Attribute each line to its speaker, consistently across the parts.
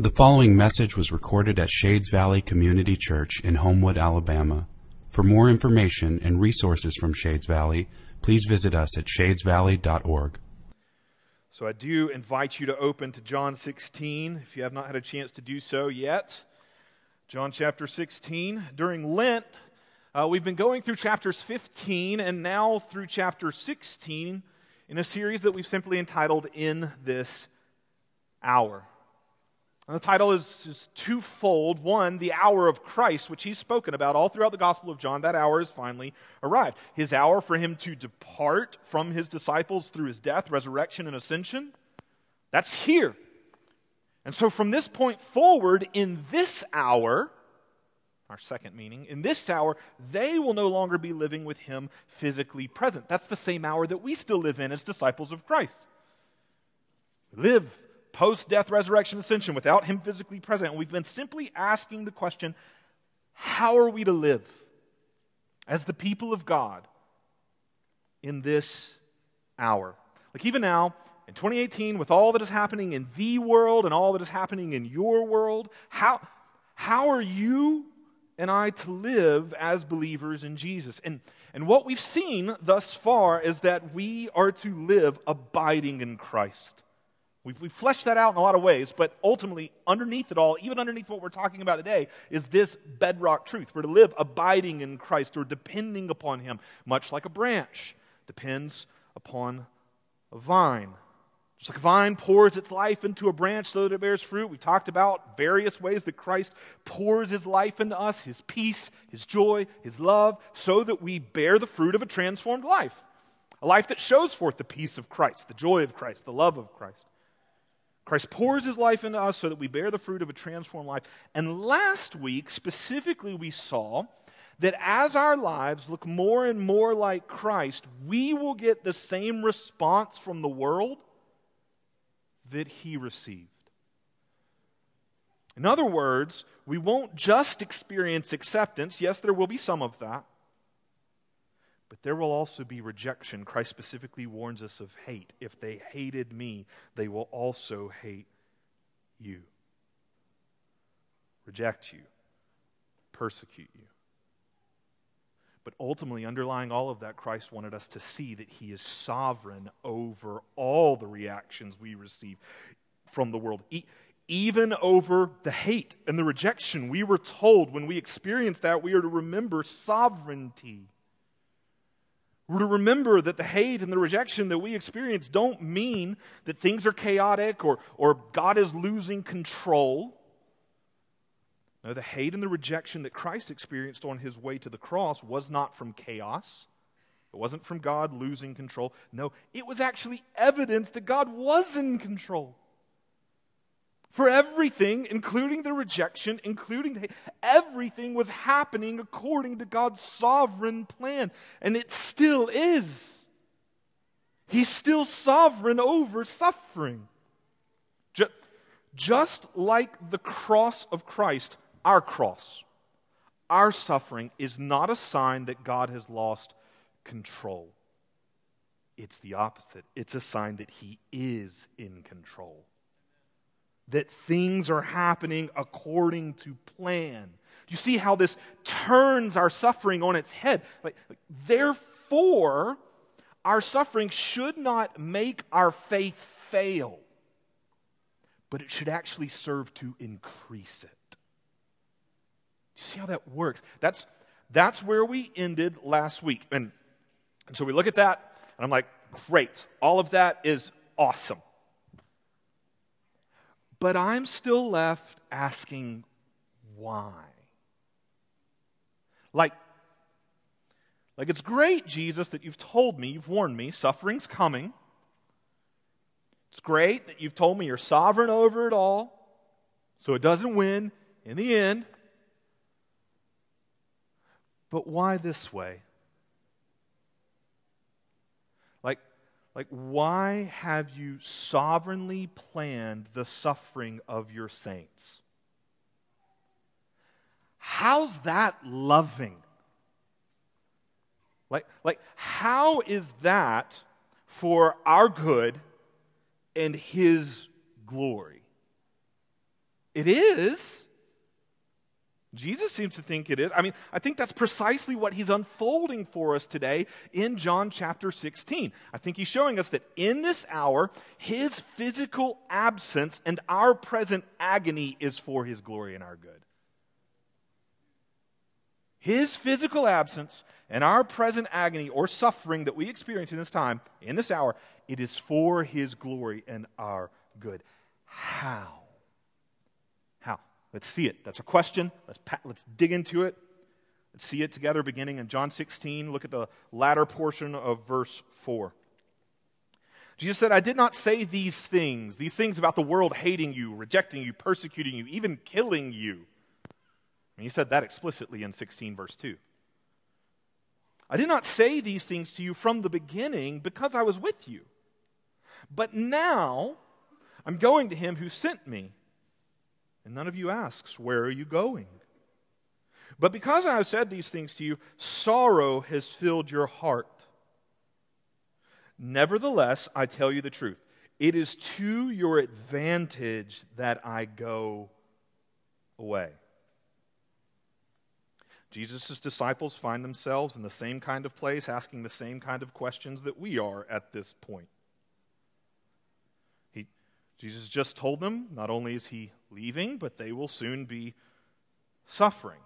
Speaker 1: The following message was recorded at Shades Valley Community Church in Homewood, Alabama. For more information and resources from Shades Valley, please visit us at shadesvalley.org.
Speaker 2: So I do invite you to open to John 16 if you have not had a chance to do so yet. John chapter 16. During Lent, uh, we've been going through chapters 15 and now through chapter 16 in a series that we've simply entitled In This Hour. And the title is, is twofold. One, the hour of Christ, which he's spoken about all throughout the Gospel of John. That hour has finally arrived. His hour for him to depart from his disciples through his death, resurrection, and ascension. That's here. And so from this point forward, in this hour, our second meaning, in this hour, they will no longer be living with him physically present. That's the same hour that we still live in as disciples of Christ. Live post death, resurrection, ascension without him physically present. We've been simply asking the question how are we to live as the people of God in this hour? Like, even now, in 2018, with all that is happening in the world and all that is happening in your world, how, how are you and I to live as believers in Jesus? And, and what we've seen thus far is that we are to live abiding in Christ. We've, we've fleshed that out in a lot of ways, but ultimately, underneath it all, even underneath what we're talking about today, is this bedrock truth. We're to live abiding in Christ or depending upon Him, much like a branch depends upon a vine. Just like a vine pours its life into a branch so that it bears fruit, we talked about various ways that Christ pours His life into us His peace, His joy, His love, so that we bear the fruit of a transformed life. A life that shows forth the peace of Christ, the joy of Christ, the love of Christ. Christ pours his life into us so that we bear the fruit of a transformed life. And last week, specifically, we saw that as our lives look more and more like Christ, we will get the same response from the world that he received. In other words, we won't just experience acceptance. Yes, there will be some of that. But there will also be rejection. Christ specifically warns us of hate. If they hated me, they will also hate you. Reject you, persecute you. But ultimately, underlying all of that, Christ wanted us to see that He is sovereign over all the reactions we receive from the world, e- even over the hate and the rejection. We were told when we experience that, we are to remember sovereignty. To remember that the hate and the rejection that we experience don't mean that things are chaotic or, or God is losing control. No, the hate and the rejection that Christ experienced on his way to the cross was not from chaos. It wasn't from God losing control. No, it was actually evidence that God was in control for everything, including the rejection, including the, everything was happening according to God's sovereign plan. And it still is. He's still sovereign over suffering. Just, just like the cross of Christ, our cross, our suffering is not a sign that God has lost control. It's the opposite. It's a sign that He is in control that things are happening according to plan. You see how this turns our suffering on its head. Like, like, therefore, our suffering should not make our faith fail, but it should actually serve to increase it. You see how that works? That's, that's where we ended last week. And, and so we look at that, and I'm like, great. All of that is awesome. But I'm still left asking why. Like, like it's great, Jesus, that you've told me, you've warned me, suffering's coming. It's great that you've told me you're sovereign over it all, so it doesn't win in the end. But why this way? Like, why have you sovereignly planned the suffering of your saints? How's that loving? Like, like how is that for our good and His glory? It is. Jesus seems to think it is. I mean, I think that's precisely what he's unfolding for us today in John chapter 16. I think he's showing us that in this hour, his physical absence and our present agony is for his glory and our good. His physical absence and our present agony or suffering that we experience in this time, in this hour, it is for his glory and our good. How? Let's see it. That's a question. Let's, let's dig into it. Let's see it together beginning in John 16. Look at the latter portion of verse 4. Jesus said, I did not say these things, these things about the world hating you, rejecting you, persecuting you, even killing you. And he said that explicitly in 16, verse 2. I did not say these things to you from the beginning because I was with you. But now I'm going to him who sent me and none of you asks, Where are you going? But because I have said these things to you, sorrow has filled your heart. Nevertheless, I tell you the truth. It is to your advantage that I go away. Jesus' disciples find themselves in the same kind of place, asking the same kind of questions that we are at this point. He, Jesus just told them not only is he leaving, but they will soon be suffering.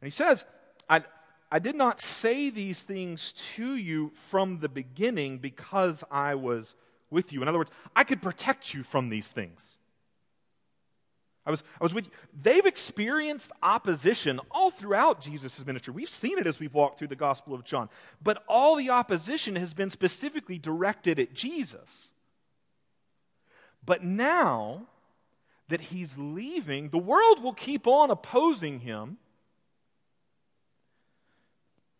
Speaker 2: And he says, I, I did not say these things to you from the beginning because I was with you. In other words, I could protect you from these things. I was, I was with you. They've experienced opposition all throughout Jesus' ministry. We've seen it as we've walked through the Gospel of John. But all the opposition has been specifically directed at Jesus. But now that he's leaving, the world will keep on opposing him,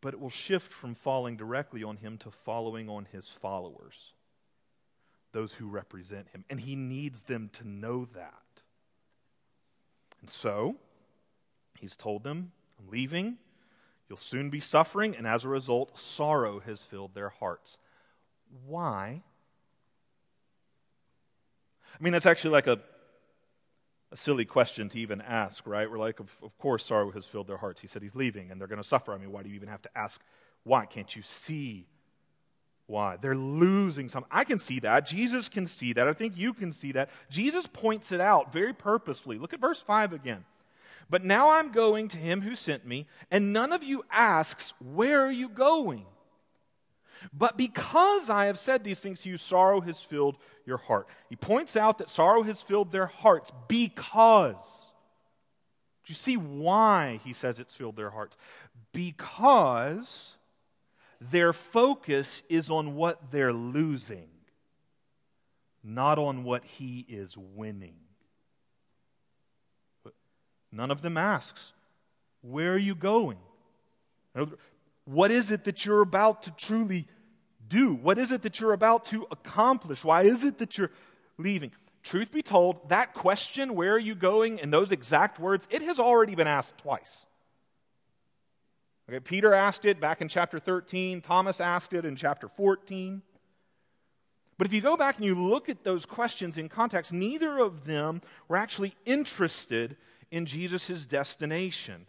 Speaker 2: but it will shift from falling directly on him to following on his followers, those who represent him. And he needs them to know that. And so, he's told them, I'm leaving. You'll soon be suffering, and as a result, sorrow has filled their hearts. Why? I mean, that's actually like a, a silly question to even ask, right? We're like, of, of course, sorrow has filled their hearts. He said he's leaving and they're going to suffer. I mean, why do you even have to ask why? Can't you see why? They're losing something. I can see that. Jesus can see that. I think you can see that. Jesus points it out very purposefully. Look at verse 5 again. But now I'm going to him who sent me, and none of you asks, Where are you going? But because I have said these things to you, sorrow has filled your heart. He points out that sorrow has filled their hearts because. Do you see why he says it's filled their hearts? Because their focus is on what they're losing, not on what he is winning. None of them asks, Where are you going? What is it that you're about to truly do? What is it that you're about to accomplish? Why is it that you're leaving? Truth be told, that question, where are you going, in those exact words, it has already been asked twice. Okay, Peter asked it back in chapter 13, Thomas asked it in chapter 14. But if you go back and you look at those questions in context, neither of them were actually interested in Jesus' destination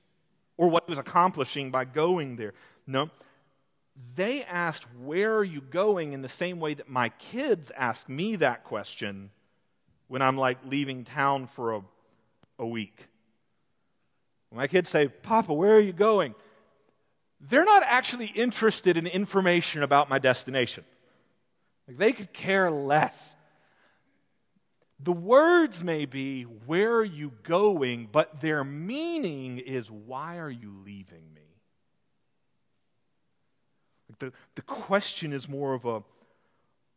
Speaker 2: or what he was accomplishing by going there. No, they asked, Where are you going? in the same way that my kids ask me that question when I'm like leaving town for a, a week. When my kids say, Papa, where are you going? They're not actually interested in information about my destination. Like they could care less. The words may be, Where are you going? but their meaning is, Why are you leaving me? The, the question is more of a,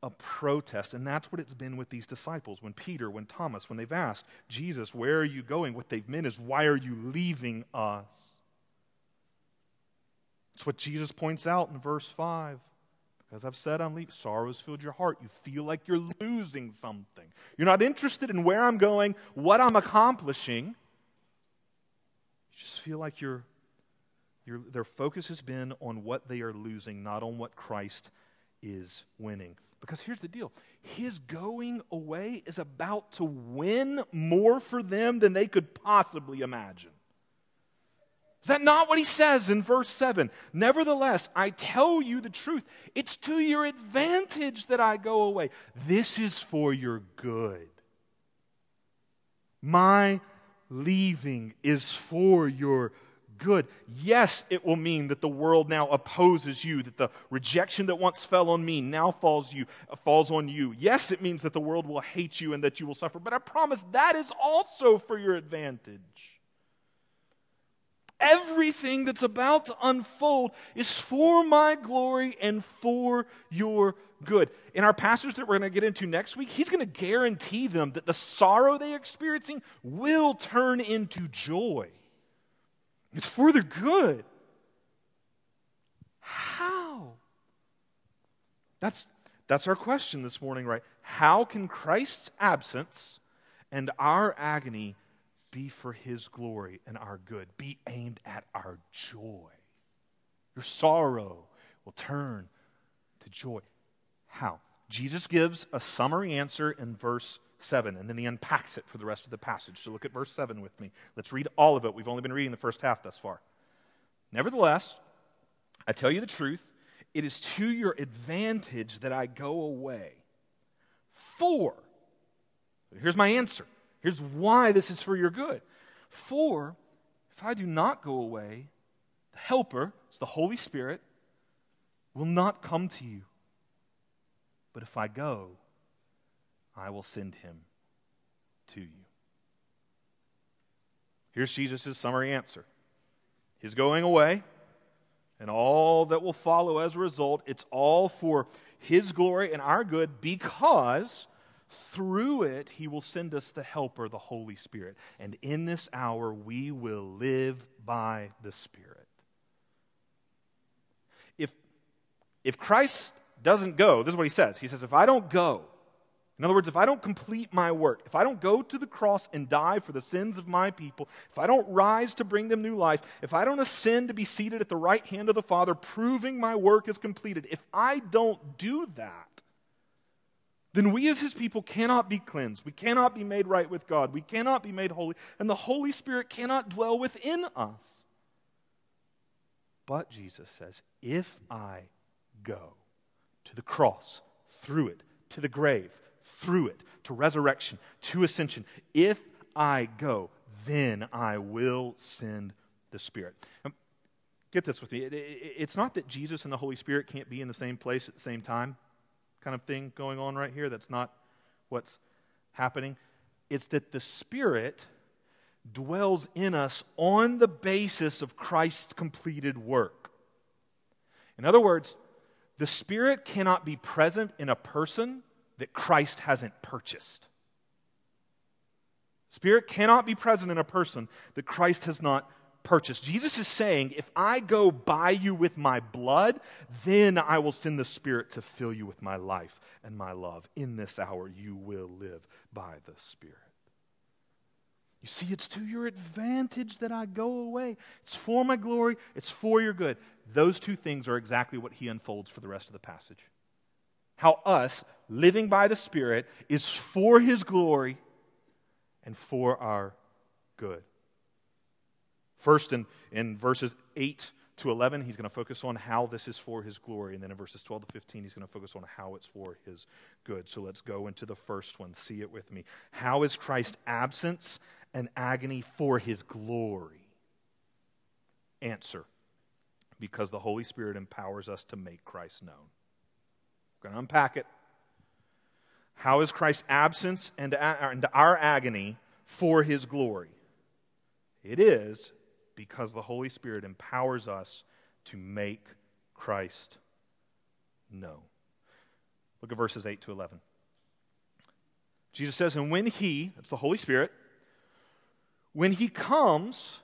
Speaker 2: a protest, and that's what it's been with these disciples. When Peter, when Thomas, when they've asked, Jesus, where are you going? What they've meant is, why are you leaving us? It's what Jesus points out in verse 5. Because I've said I'm leaving, sorrows filled your heart. You feel like you're losing something. You're not interested in where I'm going, what I'm accomplishing. You just feel like your, their focus has been on what they are losing, not on what Christ is winning. Because here's the deal His going away is about to win more for them than they could possibly imagine. Is that not what he says in verse 7? Nevertheless, I tell you the truth. It's to your advantage that I go away. This is for your good. My leaving is for your good. Yes, it will mean that the world now opposes you, that the rejection that once fell on me now falls you falls on you. Yes, it means that the world will hate you and that you will suffer, but I promise that is also for your advantage. Everything that's about to unfold is for my glory and for your good. In our passage that we're going to get into next week, he's going to guarantee them that the sorrow they're experiencing will turn into joy. It's for their good. How? That's, that's our question this morning, right? How can Christ's absence and our agony be for his glory and our good, be aimed at our joy. Your sorrow will turn to joy. How? Jesus gives a summary answer in verse 7, and then he unpacks it for the rest of the passage. So look at verse 7 with me. Let's read all of it. We've only been reading the first half thus far. Nevertheless, I tell you the truth, it is to your advantage that I go away. For, here's my answer Here's why this is for your good. For if I do not go away, the Helper, it's the Holy Spirit, will not come to you. But if I go, I will send him to you. Here's Jesus' summary answer His going away and all that will follow as a result, it's all for His glory and our good because through it, he will send us the Helper, the Holy Spirit. And in this hour, we will live by the Spirit. If, if Christ doesn't go, this is what he says. He says, If I don't go, in other words, if I don't complete my work, if I don't go to the cross and die for the sins of my people, if I don't rise to bring them new life, if I don't ascend to be seated at the right hand of the Father, proving my work is completed, if I don't do that, then we as his people cannot be cleansed. We cannot be made right with God. We cannot be made holy. And the Holy Spirit cannot dwell within us. But Jesus says, if I go to the cross, through it, to the grave, through it, to resurrection, to ascension, if I go, then I will send the Spirit. Now, get this with me. It, it, it's not that Jesus and the Holy Spirit can't be in the same place at the same time kind of thing going on right here. That's not what's happening. It's that the Spirit dwells in us on the basis of Christ's completed work. In other words, the Spirit cannot be present in a person that Christ hasn't purchased. Spirit cannot be present in a person that Christ has not purchase. Jesus is saying, if I go buy you with my blood, then I will send the Spirit to fill you with my life and my love. In this hour, you will live by the Spirit. You see, it's to your advantage that I go away. It's for my glory, it's for your good. Those two things are exactly what he unfolds for the rest of the passage. How us living by the Spirit is for his glory and for our good. First, in, in verses 8 to 11, he's going to focus on how this is for his glory. And then in verses 12 to 15, he's going to focus on how it's for his good. So let's go into the first one. See it with me. How is Christ's absence and agony for his glory? Answer because the Holy Spirit empowers us to make Christ known. We're going to unpack it. How is Christ's absence and, and our agony for his glory? It is because the Holy Spirit empowers us to make Christ known. Look at verses 8 to 11. Jesus says, And when He, that's the Holy Spirit, when He comes,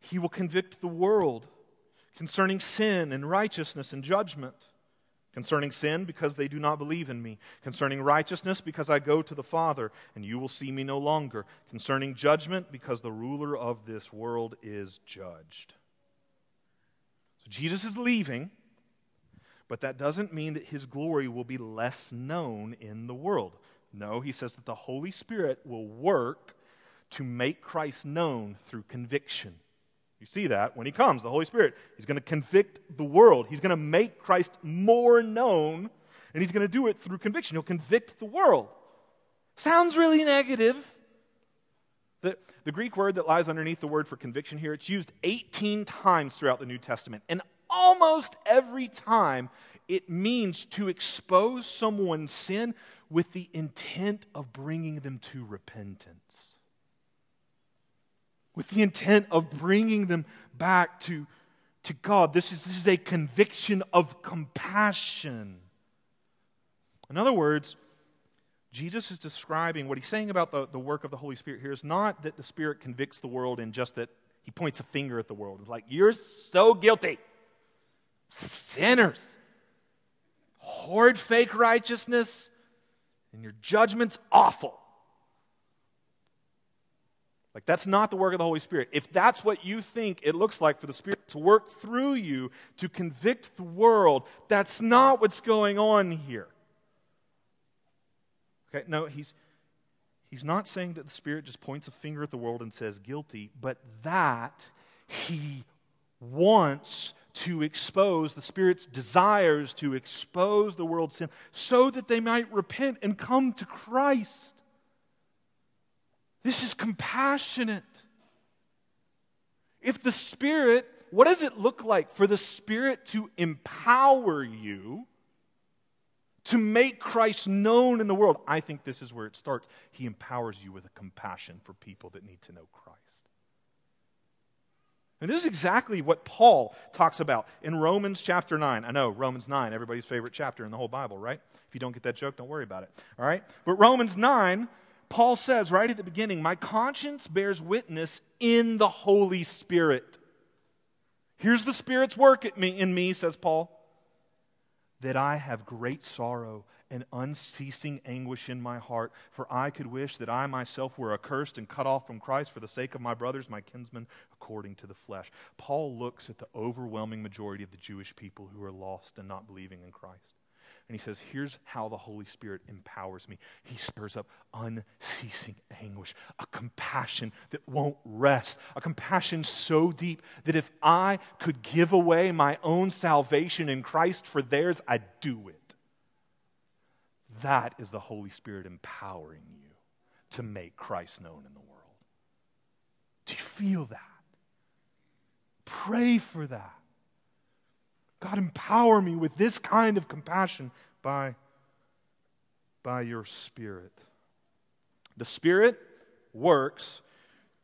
Speaker 2: He will convict the world concerning sin and righteousness and judgment. Concerning sin, because they do not believe in me. Concerning righteousness, because I go to the Father, and you will see me no longer. Concerning judgment, because the ruler of this world is judged. So Jesus is leaving, But that doesn't mean that his glory will be less known in the world. No, he says that the Holy Spirit will work to make Christ known through conviction. You see that when he comes, the Holy Spirit, he's going to convict the world. He's going to make Christ more known, and he's going to do it through conviction. He'll convict the world. Sounds really negative. The, the Greek word that lies underneath the word for conviction here, it's used 18 times throughout the New Testament. And almost every time it means to expose someone's sin with the intent of bringing them to repentance. With the intent of bringing them back to, to God. This is, this is a conviction of compassion. In other words, Jesus is describing what he's saying about the, the work of the Holy Spirit here is not that the Spirit convicts the world and just that he points a finger at the world. It's like, you're so guilty. Sinners. Hoard fake righteousness, and your judgment's awful. Like, that's not the work of the Holy Spirit. If that's what you think it looks like for the Spirit to work through you to convict the world, that's not what's going on here. Okay, no, he's, he's not saying that the Spirit just points a finger at the world and says guilty, but that he wants to expose, the Spirit's desires to expose the world's sin so that they might repent and come to Christ. This is compassionate. If the Spirit, what does it look like for the Spirit to empower you to make Christ known in the world. I think this is where it starts. He empowers you with a compassion for people that need to know Christ. And this is exactly what Paul talks about in Romans chapter 9. I know, Romans 9, everybody's favorite chapter in the whole Bible, right? If you don't get that joke, don't worry about it. All right? But Romans 9, Paul says right at the beginning, My conscience bears witness in the Holy Spirit. Here's the Spirit's work at me, in me, says Paul that I have great sorrow and unceasing anguish in my heart, for I could wish that I myself were accursed and cut off from Christ for the sake of my brothers, my kinsmen, according to the flesh. Paul looks at the overwhelming majority of the Jewish people who are lost and not believing in Christ. And he says, Here's how the Holy Spirit empowers me. He stirs up unceasing anguish, a compassion that won't rest, a compassion so deep that if I could give away my own salvation in Christ for theirs, I'd do it. That is the Holy Spirit empowering you to make Christ known in the world. Do you feel that? Pray for that. God, empower me with this kind of compassion by, by your Spirit. The Spirit works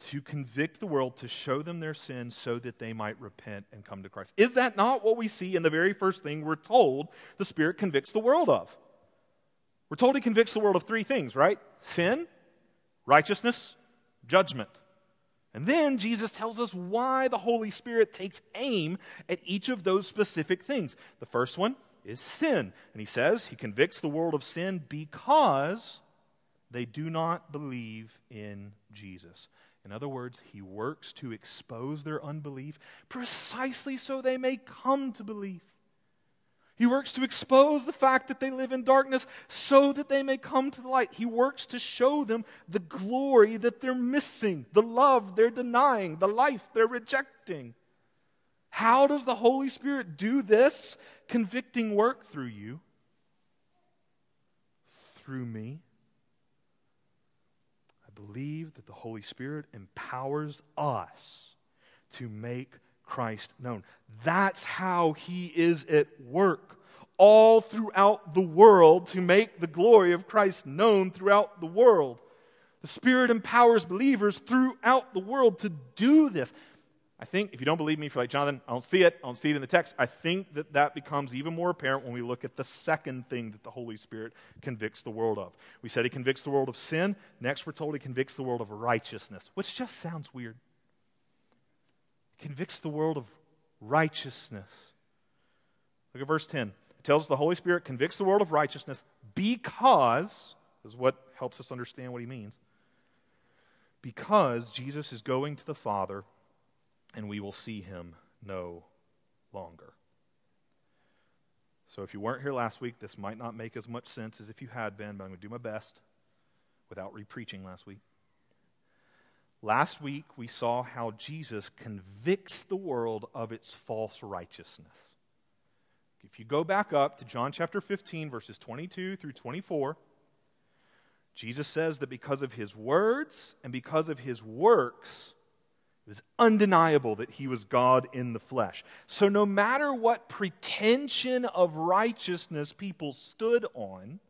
Speaker 2: to convict the world, to show them their sin so that they might repent and come to Christ. Is that not what we see in the very first thing we're told the Spirit convicts the world of? We're told He convicts the world of three things, right? Sin, righteousness, judgment. And then Jesus tells us why the Holy Spirit takes aim at each of those specific things. The first one is sin. And he says he convicts the world of sin because they do not believe in Jesus. In other words, he works to expose their unbelief precisely so they may come to believe. He works to expose the fact that they live in darkness so that they may come to the light. He works to show them the glory that they're missing, the love they're denying, the life they're rejecting. How does the Holy Spirit do this convicting work through you? Through me. I believe that the Holy Spirit empowers us to make Christ known. That's how he is at work all throughout the world to make the glory of Christ known throughout the world. The Spirit empowers believers throughout the world to do this. I think if you don't believe me, if you're like, Jonathan, I don't see it, I don't see it in the text, I think that that becomes even more apparent when we look at the second thing that the Holy Spirit convicts the world of. We said he convicts the world of sin. Next, we're told he convicts the world of righteousness, which just sounds weird convicts the world of righteousness. Look at verse 10. It tells us the Holy Spirit convicts the world of righteousness because, is what helps us understand what he means, because Jesus is going to the Father and we will see him no longer. So if you weren't here last week, this might not make as much sense as if you had been, but I'm going to do my best without repreaching last week. Last week, we saw how Jesus convicts the world of its false righteousness. If you go back up to John chapter 15, verses 22 through 24, Jesus says that because of his words and because of his works, it was undeniable that he was God in the flesh. So, no matter what pretension of righteousness people stood on,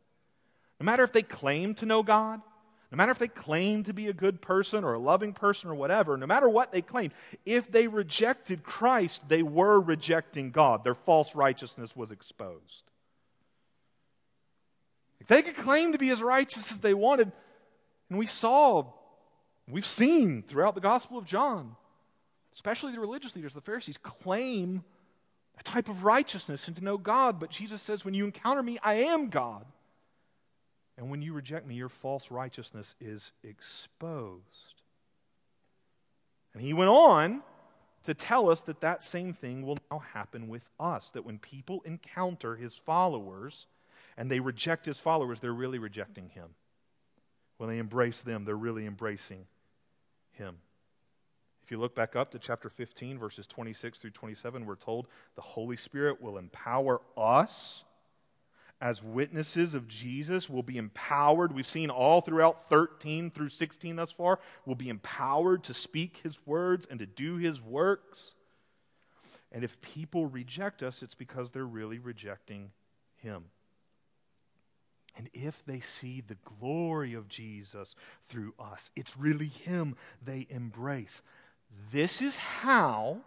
Speaker 2: no matter if they claimed to know God, no matter if they claimed to be a good person or a loving person or whatever, no matter what they claimed, if they rejected Christ, they were rejecting God. Their false righteousness was exposed. They could claim to be as righteous as they wanted, and we saw We've seen throughout the Gospel of John, especially the religious leaders, the Pharisees, claim a type of righteousness and to know God. But Jesus says, when you encounter me, I am God. And when you reject me, your false righteousness is exposed. And he went on to tell us that that same thing will now happen with us. That when people encounter his followers and they reject his followers, they're really rejecting him. When they embrace them, they're really embracing him. If you look back up to chapter 15, verses 26 through 27, we're told the Holy Spirit will empower us as witnesses of Jesus. We'll be empowered. We've seen all throughout 13 through 16 thus far. We'll be empowered to speak his words and to do his works. And if people reject us, it's because they're really rejecting him. And if they see the glory of Jesus through us, it's really Him they embrace. This is how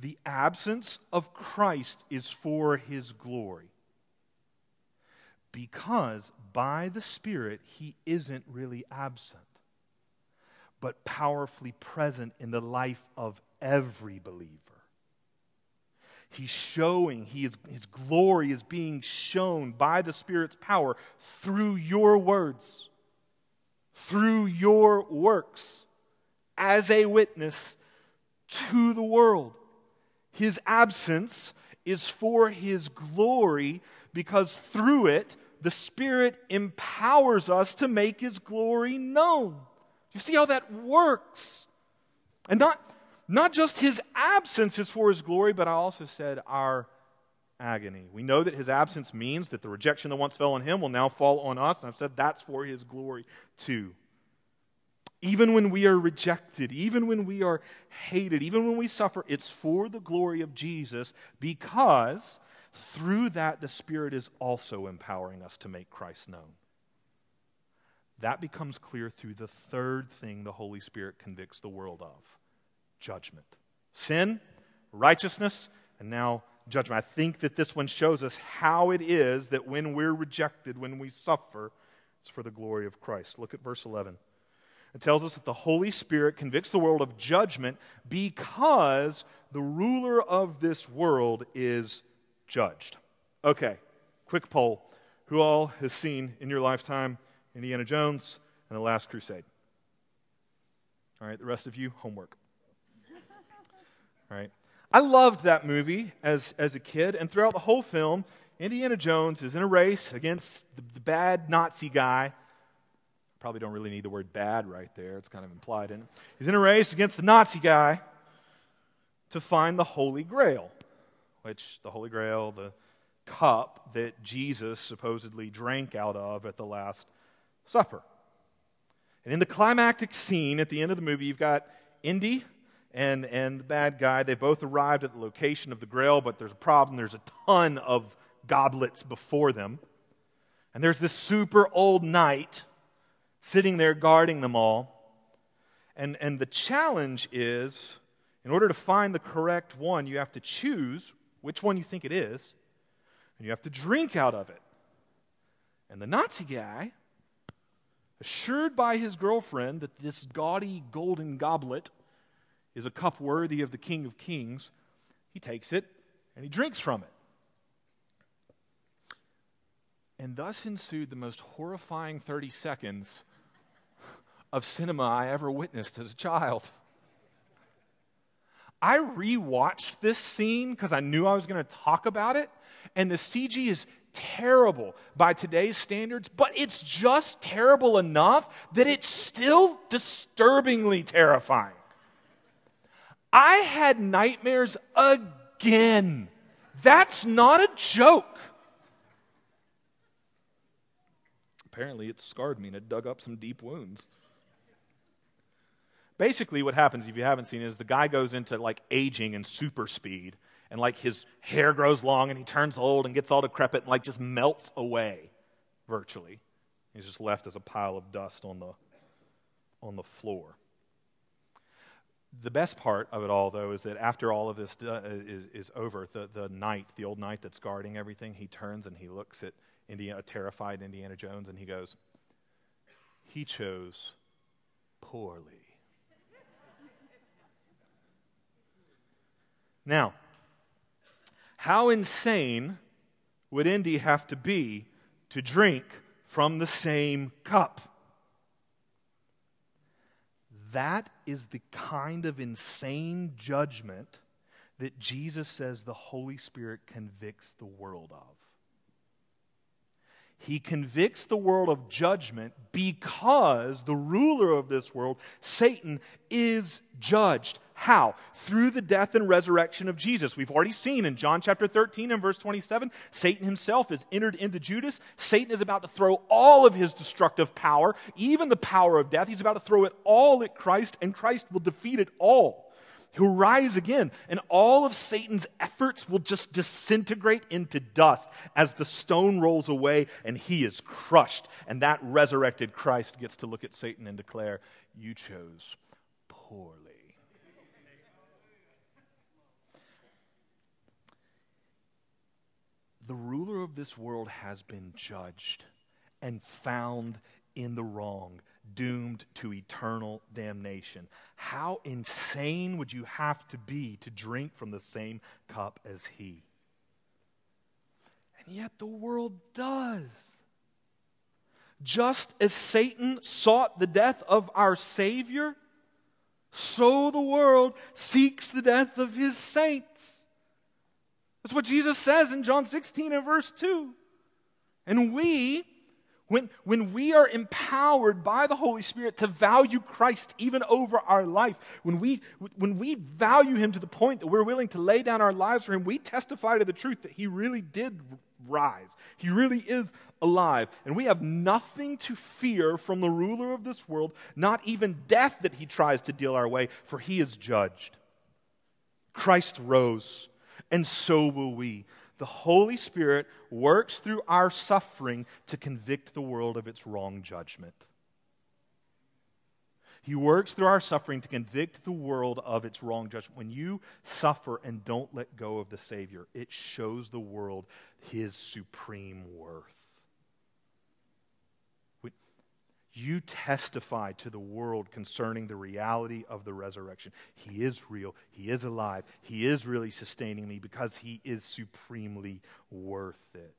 Speaker 2: the absence of Christ is for His glory. Because by the Spirit, He isn't really absent, but powerfully present in the life of every believer. He's showing, he is, his glory is being shown by the Spirit's power through your words, through your works, as a witness to the world. His absence is for his glory because through it, the Spirit empowers us to make his glory known. You see how that works? And not not just his absence is for his glory, but I also said our agony. We know that his absence means that the rejection that once fell on him will now fall on us, and I've said that's for his glory too. Even when we are rejected, even when we are hated, even when we suffer, it's for the glory of Jesus because through that the Spirit is also empowering us to make Christ known. That becomes clear through the third thing the Holy Spirit convicts the world of judgment. Sin, righteousness, and now judgment. I think that this one shows us how it is that when we're rejected, when we suffer, it's for the glory of Christ. Look at verse 11. It tells us that the Holy Spirit convicts the world of judgment because the ruler of this world is judged. Okay, quick poll. Who all has seen in your lifetime Indiana Jones and the Last Crusade? All right, the rest of you, homework All right. I loved that movie as, as a kid, and throughout the whole film, Indiana Jones is in a race against the, the bad Nazi guy. Probably don't really need the word bad right there, it's kind of implied in it. He's in a race against the Nazi guy to find the Holy Grail, which the Holy Grail, the cup that Jesus supposedly drank out of at the Last Supper. And in the climactic scene at the end of the movie, you've got Indy and, and the bad guy. They both arrived at the location of the grail, but there's a problem. There's a ton of goblets before them. And there's this super old knight sitting there guarding them all. And, and the challenge is in order to find the correct one, you have to choose which one you think it is, and you have to drink out of it. And the Nazi guy, assured by his girlfriend that this gaudy golden goblet is a cup worthy of the King of Kings, he takes it and he drinks from it. And thus ensued the most horrifying 30 seconds of cinema I ever witnessed as a child. I rewatched this scene because I knew I was going to talk about it, and the CG is terrible by today's standards, but it's just terrible enough that it's still disturbingly terrifying. I had nightmares again. That's not a joke. Apparently, it scarred me and it dug up some deep wounds. Basically, what happens, if you haven't seen it, is the guy goes into like aging and super speed, and like his hair grows long and he turns old and gets all decrepit and like just melts away virtually. He's just left as a pile of dust on the, on the floor. The best part of it all, though, is that after all of this uh, is, is over, the, the knight, the old knight that's guarding everything, he turns and he looks at Indiana, a terrified Indiana Jones and he goes, He chose poorly. Now, how insane would Indy have to be to drink from the same cup? That is the kind of insane judgment that Jesus says the Holy Spirit convicts the world of. He convicts the world of judgment because the ruler of this world, Satan, is judged. How? Through the death and resurrection of Jesus. We've already seen in John chapter 13 and verse 27, Satan himself is entered into Judas. Satan is about to throw all of his destructive power, even the power of death. He's about to throw it all at Christ, and Christ will defeat it all. He'll rise again, and all of Satan's efforts will just disintegrate into dust as the stone rolls away and he is crushed. And that resurrected Christ gets to look at Satan and declare, You chose poorly. The ruler of this world has been judged and found in the wrong doomed to eternal damnation. How insane would you have to be to drink from the same cup as he? And yet the world does. Just as Satan sought the death of our Savior, so the world seeks the death of his saints. That's what Jesus says in John 16 and verse 2. And we, when, when we are empowered by the Holy Spirit to value Christ even over our life, when we, when we value Him to the point that we're willing to lay down our lives for Him, we testify to the truth that He really did rise. He really is alive. And we have nothing to fear from the ruler of this world, not even death that He tries to deal our way, for He is judged. Christ rose, and so will we the Holy Spirit works through our suffering to convict the world of its wrong judgment. He works through our suffering to convict the world of its wrong judgment. When you suffer and don't let go of the Savior, it shows the world his supreme worth. You testify to the world concerning the reality of the resurrection. He is real. He is alive. He is really sustaining me because he is supremely worth it.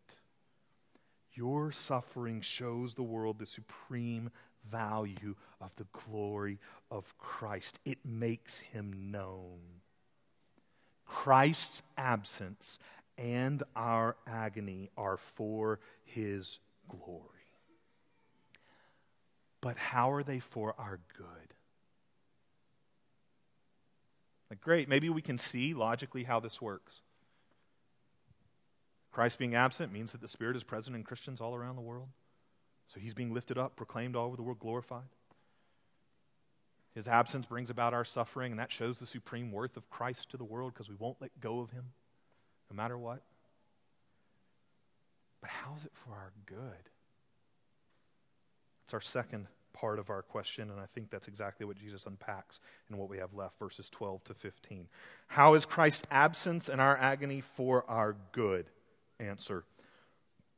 Speaker 2: Your suffering shows the world the supreme value of the glory of Christ, it makes him known. Christ's absence and our agony are for his glory but how are they for our good? Like, great, maybe we can see logically how this works. Christ being absent means that the Spirit is present in Christians all around the world. So he's being lifted up, proclaimed all over the world, glorified. His absence brings about our suffering, and that shows the supreme worth of Christ to the world because we won't let go of him no matter what. But how is it for our good? It's our second part of our question, and I think that's exactly what Jesus unpacks in what we have left, verses 12 to 15. How is Christ's absence and our agony for our good? Answer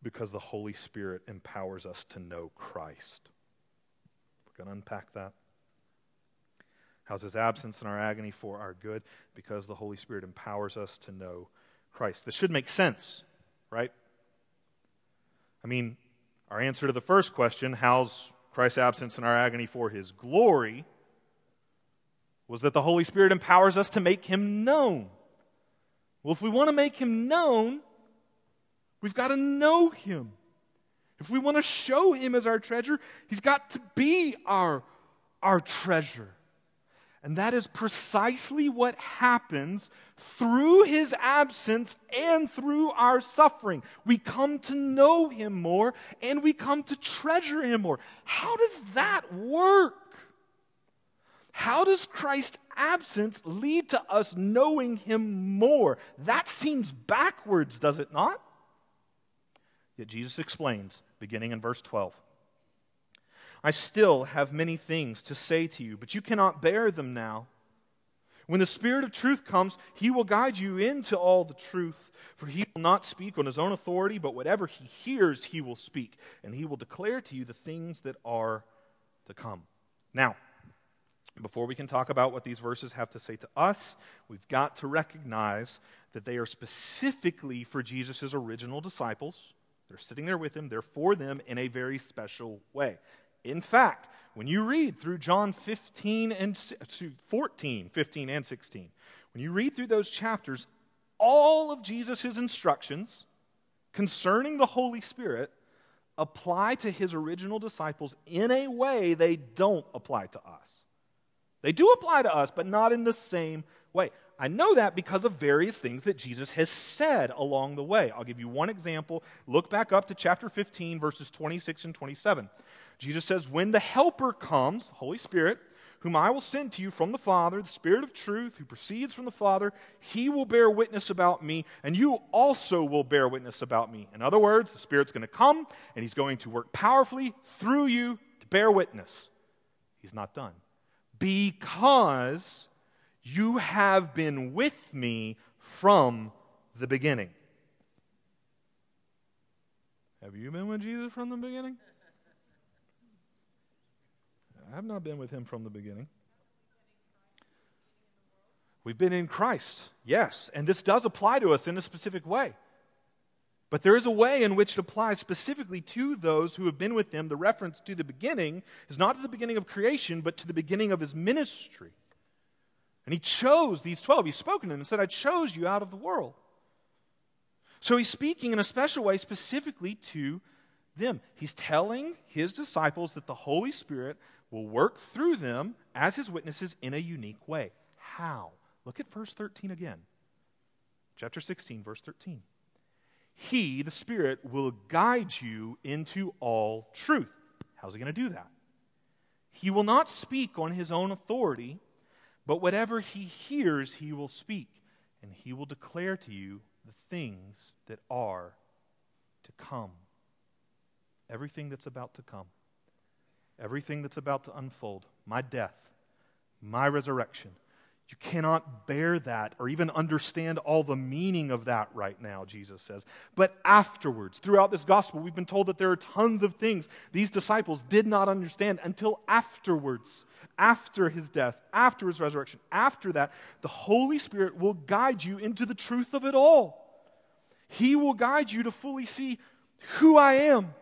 Speaker 2: because the Holy Spirit empowers us to know Christ. We're going to unpack that. How's his absence and our agony for our good? Because the Holy Spirit empowers us to know Christ. This should make sense, right? I mean, our answer to the first question, how's Christ's absence and our agony for his glory, was that the Holy Spirit empowers us to make him known. Well, if we want to make him known, we've got to know him. If we want to show him as our treasure, he's got to be our, our treasure. And that is precisely what happens through his absence and through our suffering. We come to know him more and we come to treasure him more. How does that work? How does Christ's absence lead to us knowing him more? That seems backwards, does it not? Yet Jesus explains, beginning in verse 12. I still have many things to say to you, but you cannot bear them now. When the Spirit of truth comes, he will guide you into all the truth. For he will not speak on his own authority, but whatever he hears, he will speak, and he will declare to you the things that are to come. Now, before we can talk about what these verses have to say to us, we've got to recognize that they are specifically for Jesus' original disciples. They're sitting there with him, they're for them in a very special way. In fact, when you read through John 15 and 14, 15 and 16, when you read through those chapters, all of Jesus' instructions concerning the Holy Spirit apply to his original disciples in a way they don't apply to us. They do apply to us, but not in the same way. I know that because of various things that Jesus has said along the way. I'll give you one example. Look back up to chapter 15, verses 26 and 27. Jesus says, When the Helper comes, Holy Spirit, whom I will send to you from the Father, the Spirit of truth, who proceeds from the Father, he will bear witness about me, and you also will bear witness about me. In other words, the Spirit's going to come, and he's going to work powerfully through you to bear witness. He's not done. Because you have been with me from the beginning. Have you been with Jesus from the beginning? I have not been with him from the beginning. We've been in Christ, yes, and this does apply to us in a specific way. But there is a way in which it applies specifically to those who have been with him. The reference to the beginning is not to the beginning of creation, but to the beginning of his ministry. And he chose these 12. He's spoken to them and said, I chose you out of the world. So he's speaking in a special way specifically to them. He's telling his disciples that the Holy Spirit will work through them as his witnesses in a unique way. How? Look at verse 13 again. Chapter 16, verse 13. He, the Spirit, will guide you into all truth. How's he going to do that? He will not speak on his own authority, but whatever he hears, he will speak, and he will declare to you the things that are to come. Everything that's about to come everything that's about to unfold, my death, my resurrection. You cannot bear that or even understand all the meaning of that right now, Jesus says. But afterwards, throughout this gospel, we've been told that there are tons of things these disciples did not understand until afterwards, after his death, after his resurrection. After that, the Holy Spirit will guide you into the truth of it all. He will guide you to fully see who I am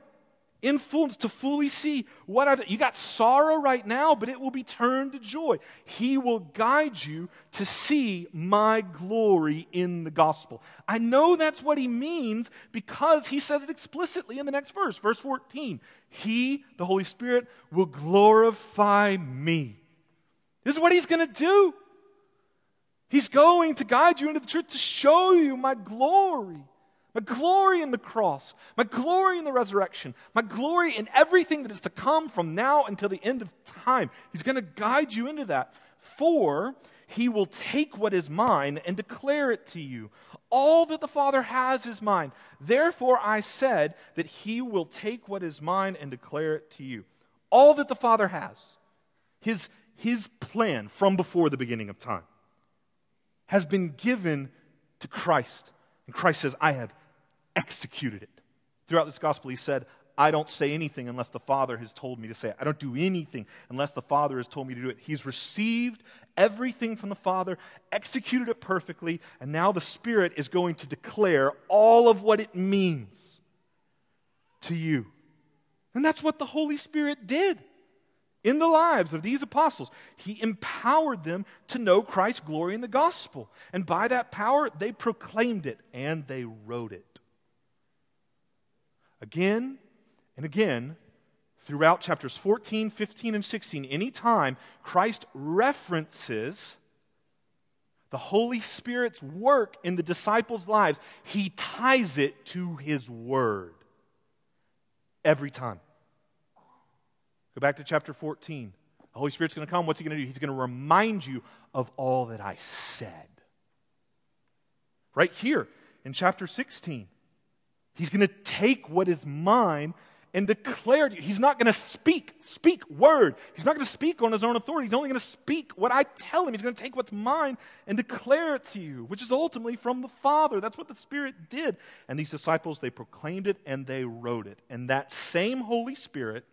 Speaker 2: influence to fully see what I've You got sorrow right now, but it will be turned to joy. He will guide you to see my glory in the gospel. I know that's what he means because he says it explicitly in the next verse, verse 14. He, the Holy Spirit, will glorify me. This is what he's going to do. He's going to guide you into the truth to show you my glory. My glory in the cross, my glory in the resurrection, my glory in everything that is to come from now until the end of time. He's going to guide you into that. For he will take what is mine and declare it to you. All that the Father has is mine. Therefore, I said that he will take what is mine and declare it to you. All that the Father has, his, his plan from before the beginning of time, has been given to Christ. And Christ says, I have executed it. Throughout this gospel, he said, I don't say anything unless the Father has told me to say it. I don't do anything unless the Father has told me to do it. He's received everything from the Father, executed it perfectly, and now the Spirit is going to declare all of what it means to you. And that's what the Holy Spirit did. in the lives of these apostles. He empowered them to know Christ's glory in the gospel. And by that power, they proclaimed it and they wrote it. Again and again, throughout chapters 14, 15, and 16, anytime Christ references the Holy Spirit's work in the disciples' lives, he ties it to his word. Every time. Go back to chapter 14. The Holy Spirit's going to come. What's he going to do? He's going to remind you of all that I said. Right here in chapter 16, he's going to take what is mine and declared you. He's not going to speak, speak word. He's not going to speak on his own authority. He's only going to speak what I tell him. He's going to take what's mine and declare it to you, which is ultimately from the Father. That's what the Spirit did. And these disciples, they proclaimed it and they wrote it. And that same Holy Spirit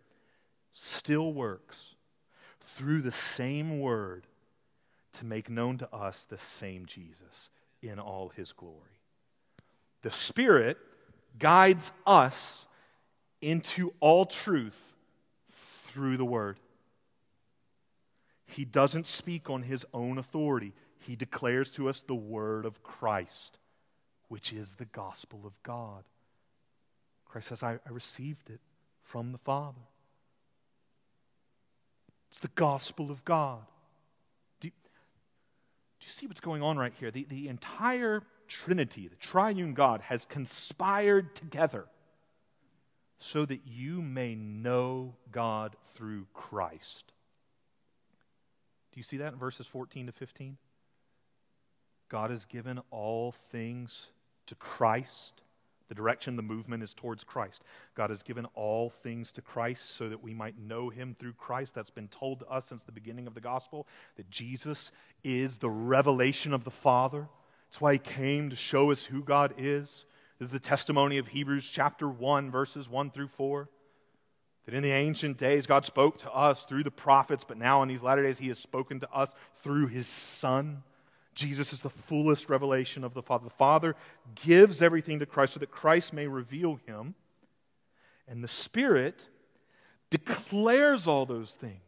Speaker 2: still works through the same word to make known to us the same Jesus in all his glory. The Spirit guides us into all truth through the Word. He doesn't speak on his own authority. He declares to us the Word of Christ, which is the gospel of God. Christ says, I, I received it from the Father. It's the gospel of God. Do you, do you see what's going on right here? The, the entire Trinity, the triune God, has conspired together so that you may know God through Christ. Do you see that in verses 14 to 15? God has given all things to Christ. The direction, the movement is towards Christ. God has given all things to Christ so that we might know him through Christ. That's been told to us since the beginning of the gospel that Jesus is the revelation of the Father. That's why he came to show us who God is. This is the testimony of Hebrews chapter 1, verses 1 through 4. That in the ancient days, God spoke to us through the prophets, but now in these latter days, He has spoken to us through His Son. Jesus is the fullest revelation of the Father. The Father gives everything to Christ so that Christ may reveal Him. And the Spirit declares all those things,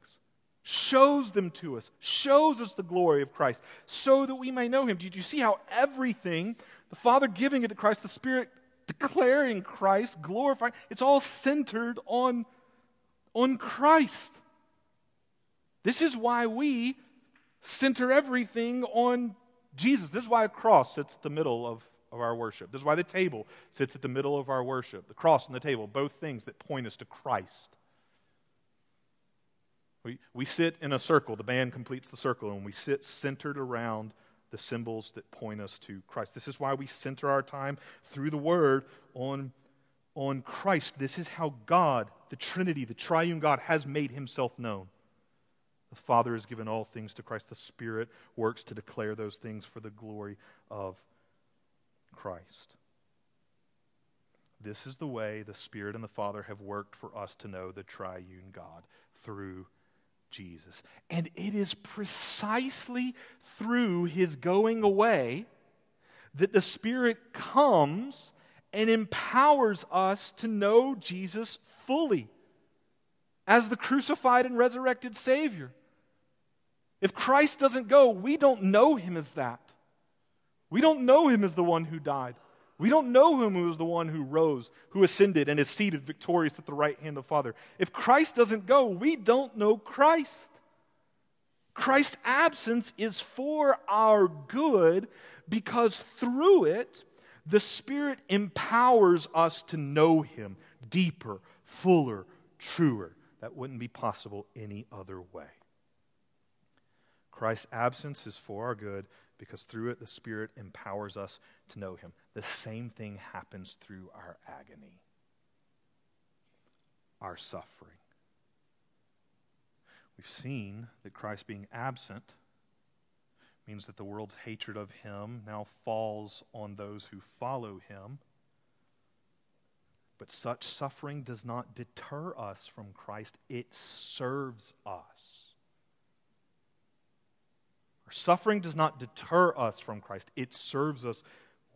Speaker 2: shows them to us, shows us the glory of Christ, so that we may know Him. Did you see how everything the Father giving it to Christ, the Spirit declaring Christ, glorifying. It's all centered on, on Christ. This is why we center everything on Jesus. This is why a cross sits at the middle of, of our worship. This is why the table sits at the middle of our worship. The cross and the table, both things that point us to Christ. We, we sit in a circle, the band completes the circle, and we sit centered around the symbols that point us to Christ. This is why we center our time through the Word on, on Christ. This is how God, the Trinity, the triune God, has made himself known. The Father has given all things to Christ. The Spirit works to declare those things for the glory of Christ. This is the way the Spirit and the Father have worked for us to know the triune God through Jesus. And it is precisely through his going away that the Spirit comes and empowers us to know Jesus fully as the crucified and resurrected Savior. If Christ doesn't go, we don't know him as that. We don't know him as the one who died. We don't know him who is the one who rose, who ascended, and is seated victorious at the right hand of Father. If Christ doesn't go, we don't know Christ. Christ's absence is for our good because through it, the Spirit empowers us to know Him deeper, fuller, truer. That wouldn't be possible any other way. Christ's absence is for our good because through it the Spirit empowers us to know Him. The same thing happens through our agony, our suffering. We've seen that Christ being absent means that the world's hatred of Him now falls on those who follow Him. But such suffering does not deter us from Christ, it serves us. Our suffering does not deter us from Christ, it serves us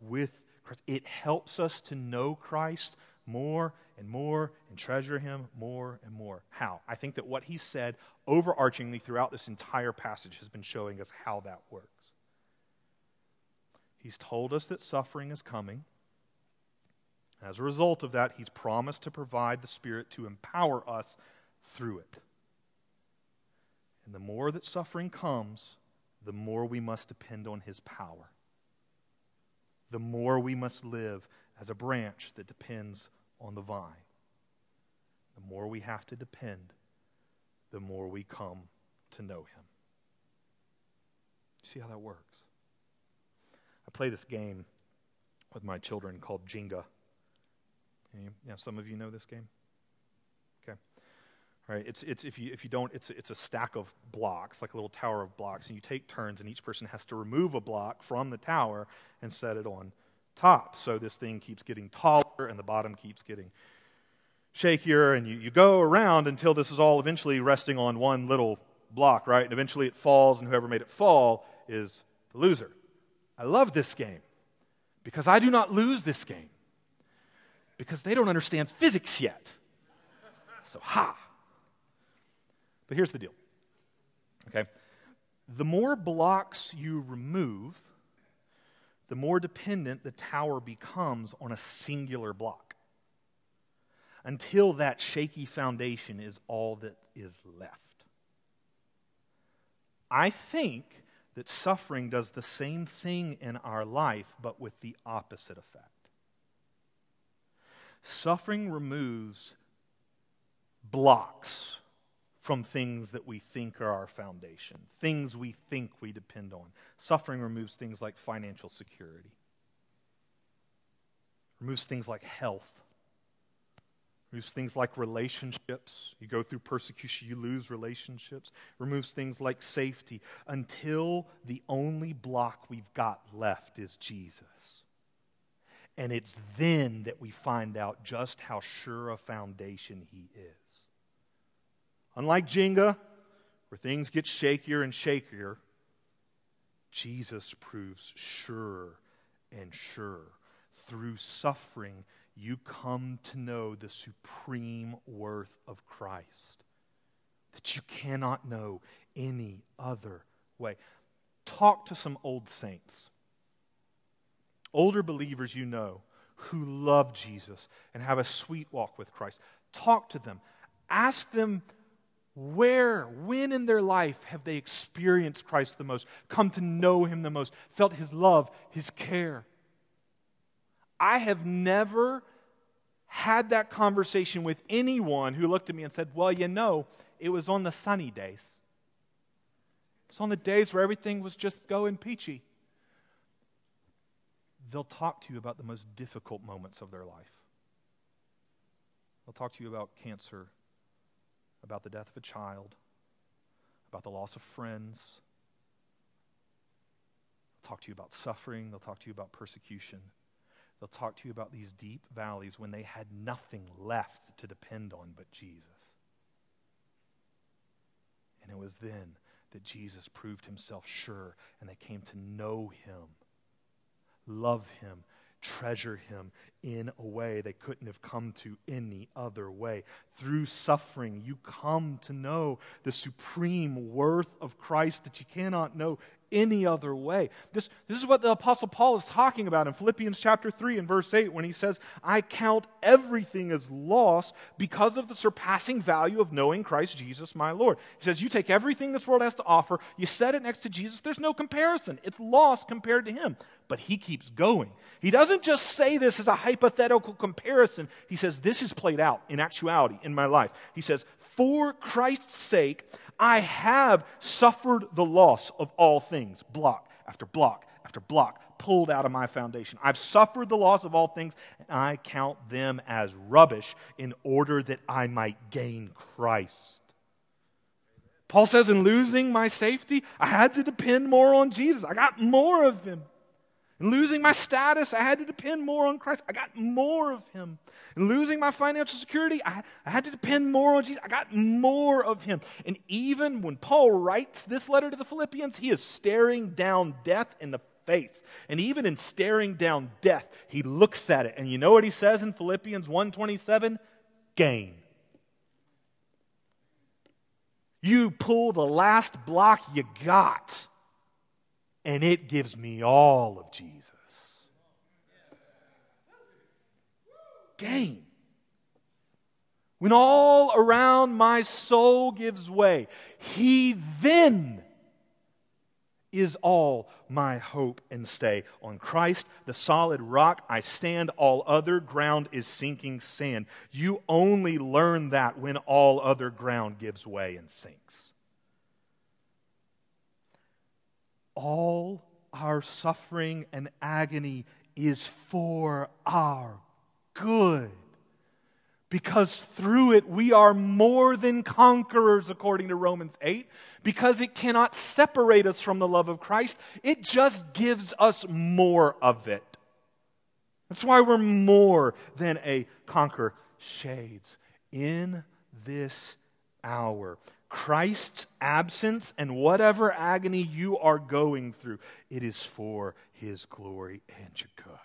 Speaker 2: with Christ. It helps us to know Christ more and more and treasure him more and more. How? I think that what he said overarchingly throughout this entire passage has been showing us how that works. He's told us that suffering is coming. As a result of that, he's promised to provide the Spirit to empower us through it. And the more that suffering comes, the more we must depend on his power. The more we must live as a branch that depends on the vine. The more we have to depend, the more we come to know him. See how that works? I play this game with my children called Jenga. You, yeah, some of you know this game? Right, it's, it's, if, you, if you don't, it's, it's a stack of blocks, like a little tower of blocks, and you take turns, and each person has to remove a block from the tower and set it on top. So this thing keeps getting taller, and the bottom keeps getting shakier, and you, you go around until this is all eventually resting on one little block, right? And eventually it falls, and whoever made it fall is the loser. I love this game because I do not lose this game because they don't understand physics yet. So, ha. But here's the deal. Okay? The more blocks you remove, the more dependent the tower becomes on a singular block until that shaky foundation is all that is left. I think that suffering does the same thing in our life, but with the opposite effect. Suffering removes blocks from things that we think are our foundation, things we think we depend on. Suffering removes things like financial security, removes things like health, removes things like relationships. You go through persecution, you lose relationships, removes things like safety until the only block we've got left is Jesus. And it's then that we find out just how sure a foundation he is. Unlike Jenga, where things get shakier and shakier, Jesus proves sure and sure. Through suffering, you come to know the supreme worth of Christ that you cannot know any other way. Talk to some old saints, older believers you know who love Jesus and have a sweet walk with Christ. Talk to them. Ask them where, when in their life have they experienced Christ the most, come to know Him the most, felt His love, His care? I have never had that conversation with anyone who looked at me and said, Well, you know, it was on the sunny days. It's on the days where everything was just going peachy. They'll talk to you about the most difficult moments of their life. They'll talk to you about cancer about the death of a child, about the loss of friends. They'll talk to you about suffering, they'll talk to you about persecution. They'll talk to you about these deep valleys when they had nothing left to depend on but Jesus. And it was then that Jesus proved himself sure and they came to know him, love him, treasure him in a way they couldn't have come to any other way. Through suffering, you come to know the supreme worth of Christ that you cannot know any other way. This, this is what the Apostle Paul is talking about in Philippians chapter 3 and verse 8 when he says, I count everything as loss because of the surpassing value of knowing Christ Jesus my Lord. He says, You take everything this world has to offer, you set it next to Jesus, there's no comparison. It's loss compared to him. But he keeps going. He doesn't just say this as a hypothetical comparison, he says, This is played out in actuality in my life. He says, For Christ's sake, I have suffered the loss of all things, block after block after block, pulled out of my foundation. I've suffered the loss of all things, and I count them as rubbish in order that I might gain Christ. Paul says, in losing my safety, I had to depend more on Jesus. I got more of him. In losing my status, I had to depend more on Christ. I got more of him. In losing my financial security, I, I had to depend more on Jesus. I got more of him. And even when Paul writes this letter to the Philippians, he is staring down death in the face. And even in staring down death, he looks at it. And you know what he says in Philippians 1:27? Gain. You pull the last block you got, and it gives me all of Jesus. Gain. When all around my soul gives way, He then is all my hope and stay. On Christ, the solid rock, I stand. All other ground is sinking sand. You only learn that when all other ground gives way and sinks. All our suffering and agony is for our good because through it we are more than conquerors, according to Romans 8, because it cannot separate us from the love of Christ. It just gives us more of it. That's why we're more than a conqueror. Shades, in this hour, Christ's absence and whatever agony you are going through, it is for his glory and your good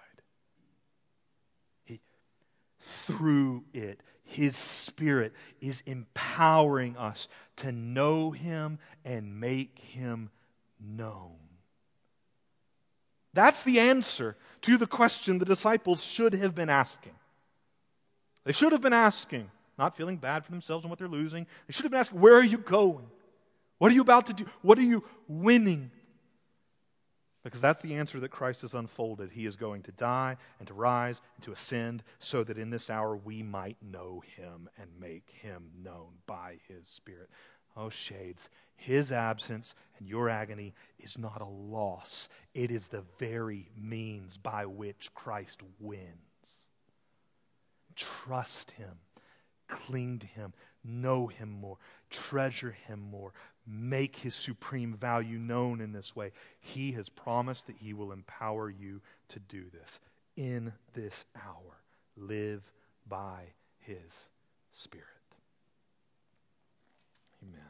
Speaker 2: through it. His Spirit is empowering us to know Him and make Him known. That's the answer to the question the disciples should have been asking. They should have been asking, not feeling bad for themselves and what they're losing. They should have been asking, Where are you going? What are you about to do? What are you winning? Because that's the answer that Christ has unfolded. He is going to die and to rise and to ascend so that in this hour we might know him and make him known by his Spirit. Oh, shades, his absence and your agony is not a loss, it is the very means by which Christ wins. Trust him, cling to him, know him more, treasure him more, make his supreme value known in this way. He has promised that he will empower you to do this in this hour. Live by his Spirit. Amen.